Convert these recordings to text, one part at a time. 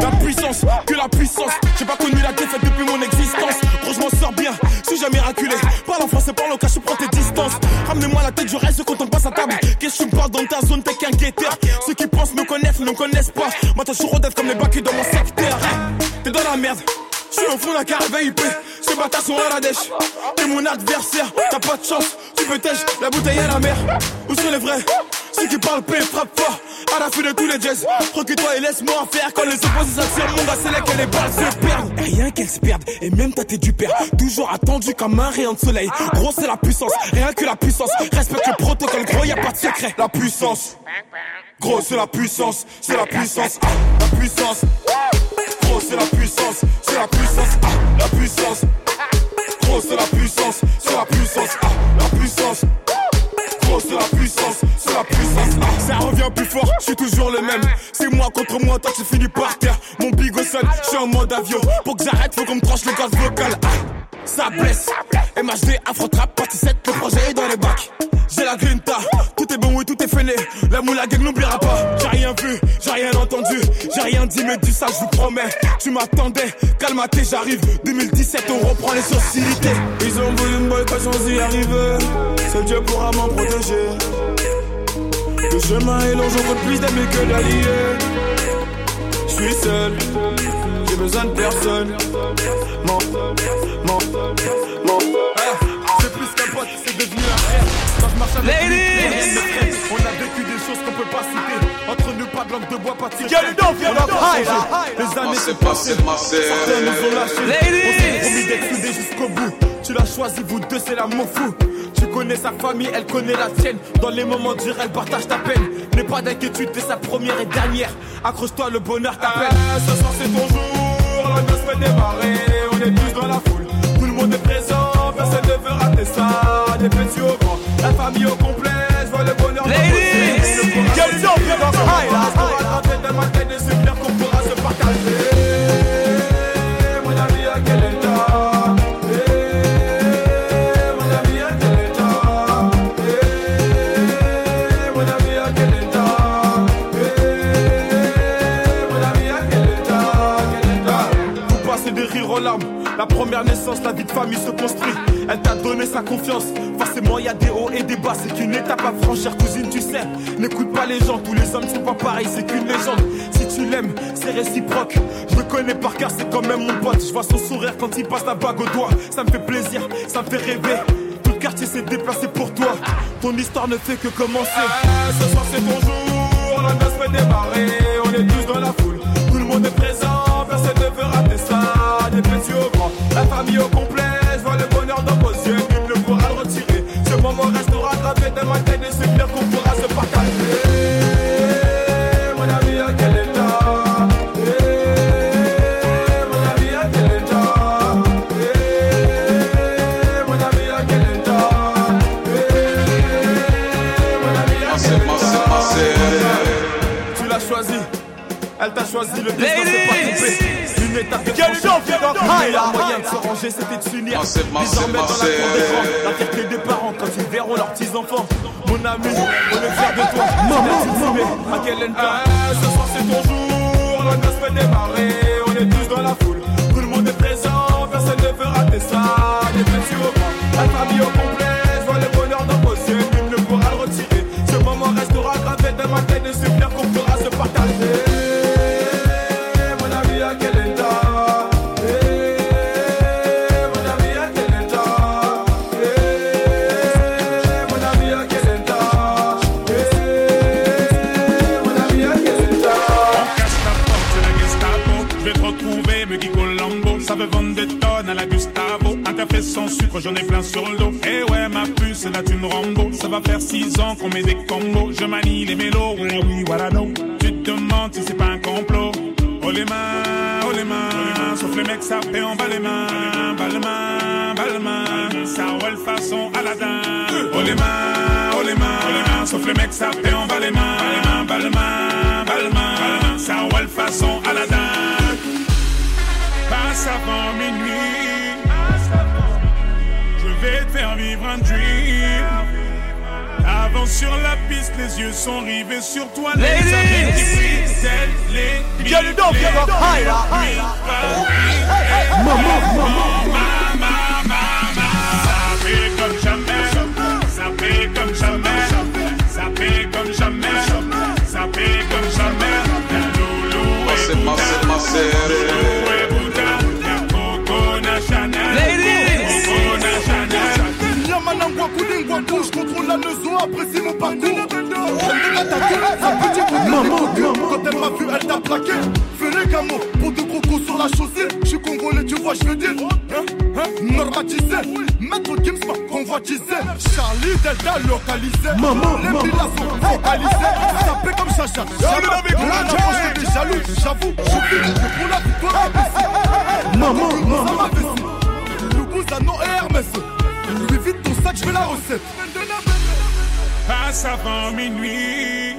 La puissance, que la puissance. J'ai pas connu la défaite depuis mon existence. Gros, je m'en sors bien, suis jamais raculé. Parle en français, parle au cas, je prends tes distances. Ramenez-moi la tête, je reste quand on passe à table. Qu'est-ce que tu parles dans ta zone, t'es qu'un guetteur? Ceux qui pensent me connaissent, ne me connaissent pas. Moi, je suis rodette comme les bacs dans mon secteur. T'es dans la merde. Je suis au fond d'un carré VIP, ces bâtards sont à la dèche. T'es mon adversaire, t'as pas de chance, tu peux la bouteille à la mer. Où sont les vrais? Ceux qui parlent paix, frappe fort, à la fin de tous les jazz. Recule-toi et laisse-moi faire quand les opposés s'attirent, mon gars, c'est là que les balles se perdent. Et rien qu'elles se perdent, et même toi t'es du père. Toujours attendu comme un rayon de soleil. Gros, c'est la puissance, rien que la puissance. Respecte le protocole, gros, y a pas de secret. La puissance. Gros, c'est la puissance, c'est la puissance, ah, la puissance. Gros, c'est la puissance, c'est la puissance, ah, la puissance. Gros, c'est la puissance, c'est la puissance, ah, la puissance. Gros, c'est la puissance, ah. Ça revient plus fort, je suis toujours le même. C'est moi contre moi, toi tu finis par terre. Mon big au sol, je suis en mode avion. Pour que j'arrête, faut qu'on me tranche le gaz vocal, ah. Ça blesse, MHD, Afro Trap, partie 7, le projet dans les bacs. J'ai la grinta, tout est bon, oui, tout est fêlé. La moula gang n'oubliera pas. J'ai rien vu, j'ai rien entendu, j'ai rien dit, mais dis ça, je vous promets. Tu m'attendais, calme-toi, j'arrive. 2017, on reprend les sociétés. Ils ont voulu me boycotter sans y arriver. Seul Dieu pourra m'en protéger. Le chemin est long, j'en veux plus d'amis que d'alliés. Je suis seul, j'ai besoin de personne. Mon, mon, mon. C'est plus qu'un pote, c'est devenu un frère. Quand je marche avec Ladies! on a vécu des choses qu'on peut pas citer. Entre nous, pas de langue de bois, pas de tir. Get it up, get On it a up, pas high, changé. high, Les années sont passées. Certains nous ont lâchés. On s'est promis d'être soudés jusqu'au bout. Tu l'as choisi, vous deux, c'est l'amour fou. Tu connais sa famille, elle connaît la tienne. Dans les moments durs, elle partage ta peine. N'aie pas d'inquiétude, t'es sa première et dernière. Accroche-toi, le bonheur t'appelle. Ah, ce soir c'est ton jour, la noce fait démarrer. On est tous dans la foule, tout le monde est présent. Personne ne veut rater ça. Des petits au grand, la famille au complet. Je vois le bonheur dans Ladies! yeux. Ne la vie de famille se construit. Elle t'a donné sa confiance. Forcément, y a des hauts et des bas. C'est qu'une étape à franchir, cousine, tu sais. N'écoute pas les gens, tous les hommes sont pas pareils. C'est qu'une légende. Si tu l'aimes, c'est réciproque. Je le connais par cœur, c'est quand même mon pote. Je vois son sourire quand il passe la bague au doigt. Ça me fait plaisir, ça me fait rêver. Tout le quartier s'est déplacé pour toi. Ton histoire ne fait que commencer. Ah, ce soir c'est ton jour, la fait démarrer. On est tous dans la foule, La famille au complet. C'était de s'unir. Massive, Désormais dans la cour des grands, la fierté des parents quand ils verront leurs petits-enfants. Mon ami, on est fiers de toi. Maman, à quel Ah, ce soir c'est ton jour, la noce fait démarrer. On est tous dans la foule, tout le monde est présent. Personne ne veut rater ça. Des petits au grand, la famille au complet. Ans qu'on met des combos. Je manie les mélos, oui, oui, voilà, no. Tu te demandes si c'est pas un complot. Oh les mains, oh les mains. Sauf les mecs, ça fait en bas les mains. Bas les mains, bas les mains. Ça roule façon Aladdin. Oh les mains, oh les mains. Sauf les mecs, ça fait en bas les mains. Bas les mains, bas les mains. Ça roule façon Aladdin. Passe avant minuit. Je vais te faire vivre un dream. La Avance sur la piste, les yeux sont rivés sur toi. Les Viens le viens comme apprécie mon parcours. Elle m'a attaqué, sa petite côté Quand elle m'a vu elle t'a plaqué. Fais les camos pour deux crocos sur la chaussée Je suis congolais tu vois je veux dire hein, hein, Normatisé Maître Gims m'a convoitisé. Charlie Delta localisé. Les villas sont focalisées. Ça fait comme Chacha Jaloux Là j'approche des jaloux. J'avoue je suis pour la victoire Maman, maman. Loubouzanon et Hermès. Lui vite ton sac je veux la recette Passe avant minuit.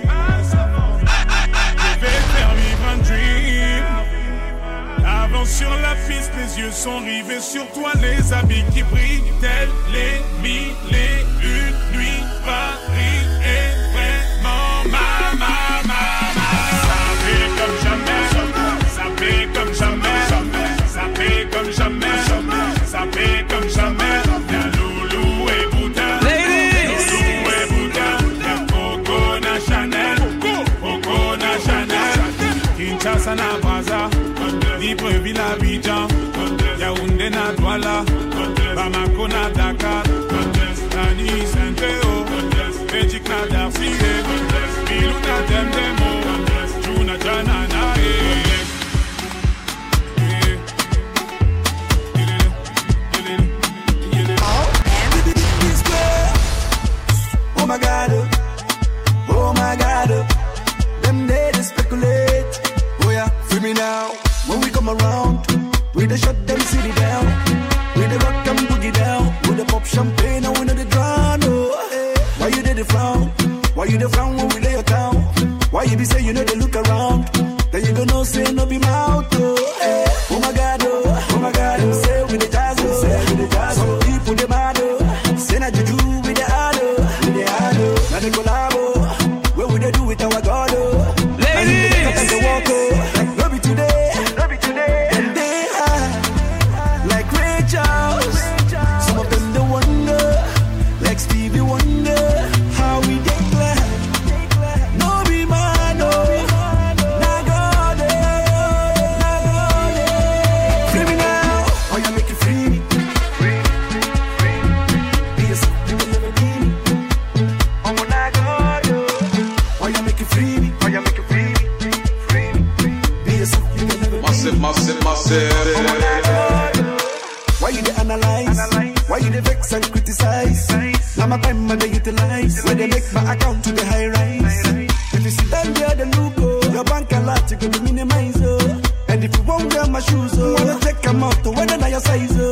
Je vais faire vivre un dream. Avance sur la piste, les yeux sont rivés sur toi, les habits qui brillent, tels les mille et une Kinshasa na Brazza, Libreville Yaoundé na Douala, Bamako na Dakar, na Bilou na Demdemo, Juna eh. Oh my god, oh my god, Free me now. When we come around, we dey shut them city down. We dey rock and boogie down. We dey pop champagne and we know the drown. Oh, eh. why you dey the frown? Why you dey frown when we lay your town? Why you be say you know they look around? Then you go know say no be mouth. They. When they make my account to the high rise. If you see them there, the look oh, your bank a lot, you go to minimize oh. And if you won't wear my shoes oh, wanna check them out oh, to whether not your size oh.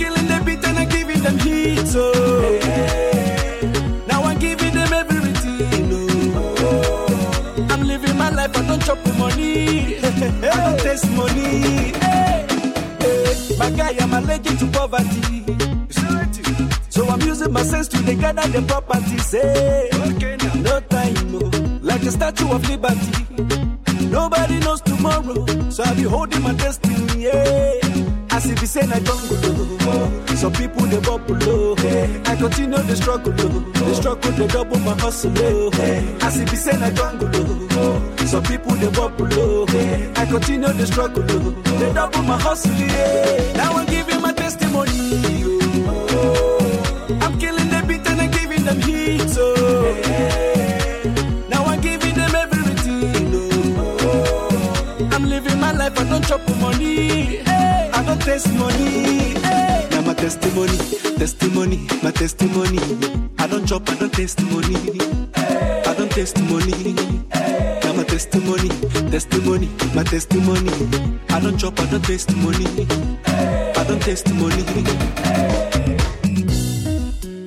killing the beat and I'm giving them heat. So hey. now I'm giving them everything. Oh. I'm living my life. I don't chop money. I don't taste money. Hey. Hey. My guy, I'm allergic to poverty. So I'm using my sense to gather the properties. Hey. Okay, now. No time, no. Like a statue of liberty. Nobody knows tomorrow, so I'll be holding my destiny. Yeah. As if it's in a jungle, oh. some people they bubble low. I continue the struggle, oh. the struggle they double my hustle. Oh. As if it's in a jungle, oh. some people they bubble. Oh. I continue the struggle, oh. they double my hustle. Now I'm giving my testimony, testimony, my testimony. I don't chop, I don't taste money. I don't testimony. Now my testimony, testimony, my testimony. I don't chop, I don't taste money. I don't taste money.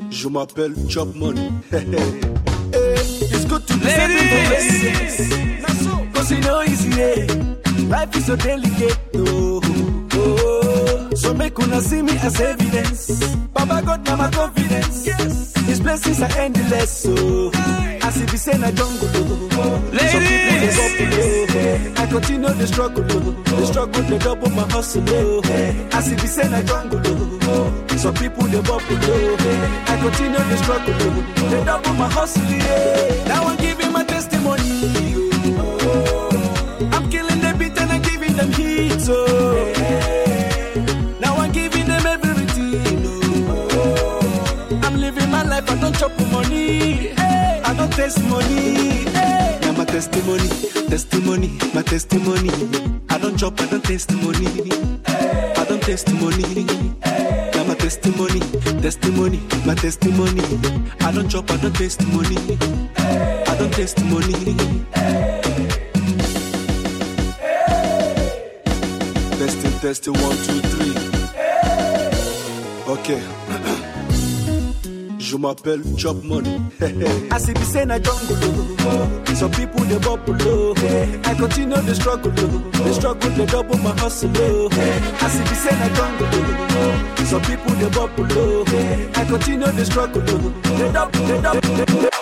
Je m'appelle Chop Money. it's good to be Ladies. Cause you know easy, yeah. Life is so delicate, oh. So make una see me as evidence. Baba God, now my confidence. Yes. His blessings are endless, so as if it's in a jungle, oh. Ladies. Some people they go, oh. I continue the struggle, oh. The struggle, they double my hustle, oh. As if it's in a jungle, oh. Some people they bubble, oh. I continue the struggle, oh. They double my hustle, yeah. Now I'm giving my Taste money. Now my testimony, testimony, my testimony. I don't chop, I don't taste money. I don't taste money. Now my testimony, testimony, my testimony. I don't chop, I don't taste money. I don't taste money. Testing, testing, one, two, three. Ok. Je m'appelle Chop Money. I see be saying I jungle. oh. Some people they bubble low. I continue the struggle. oh. The struggle they double my hustle. oh. I see be saying I jungle. oh. Some people they bubble. Oh. I continue the struggle. oh. They double, they double, they double.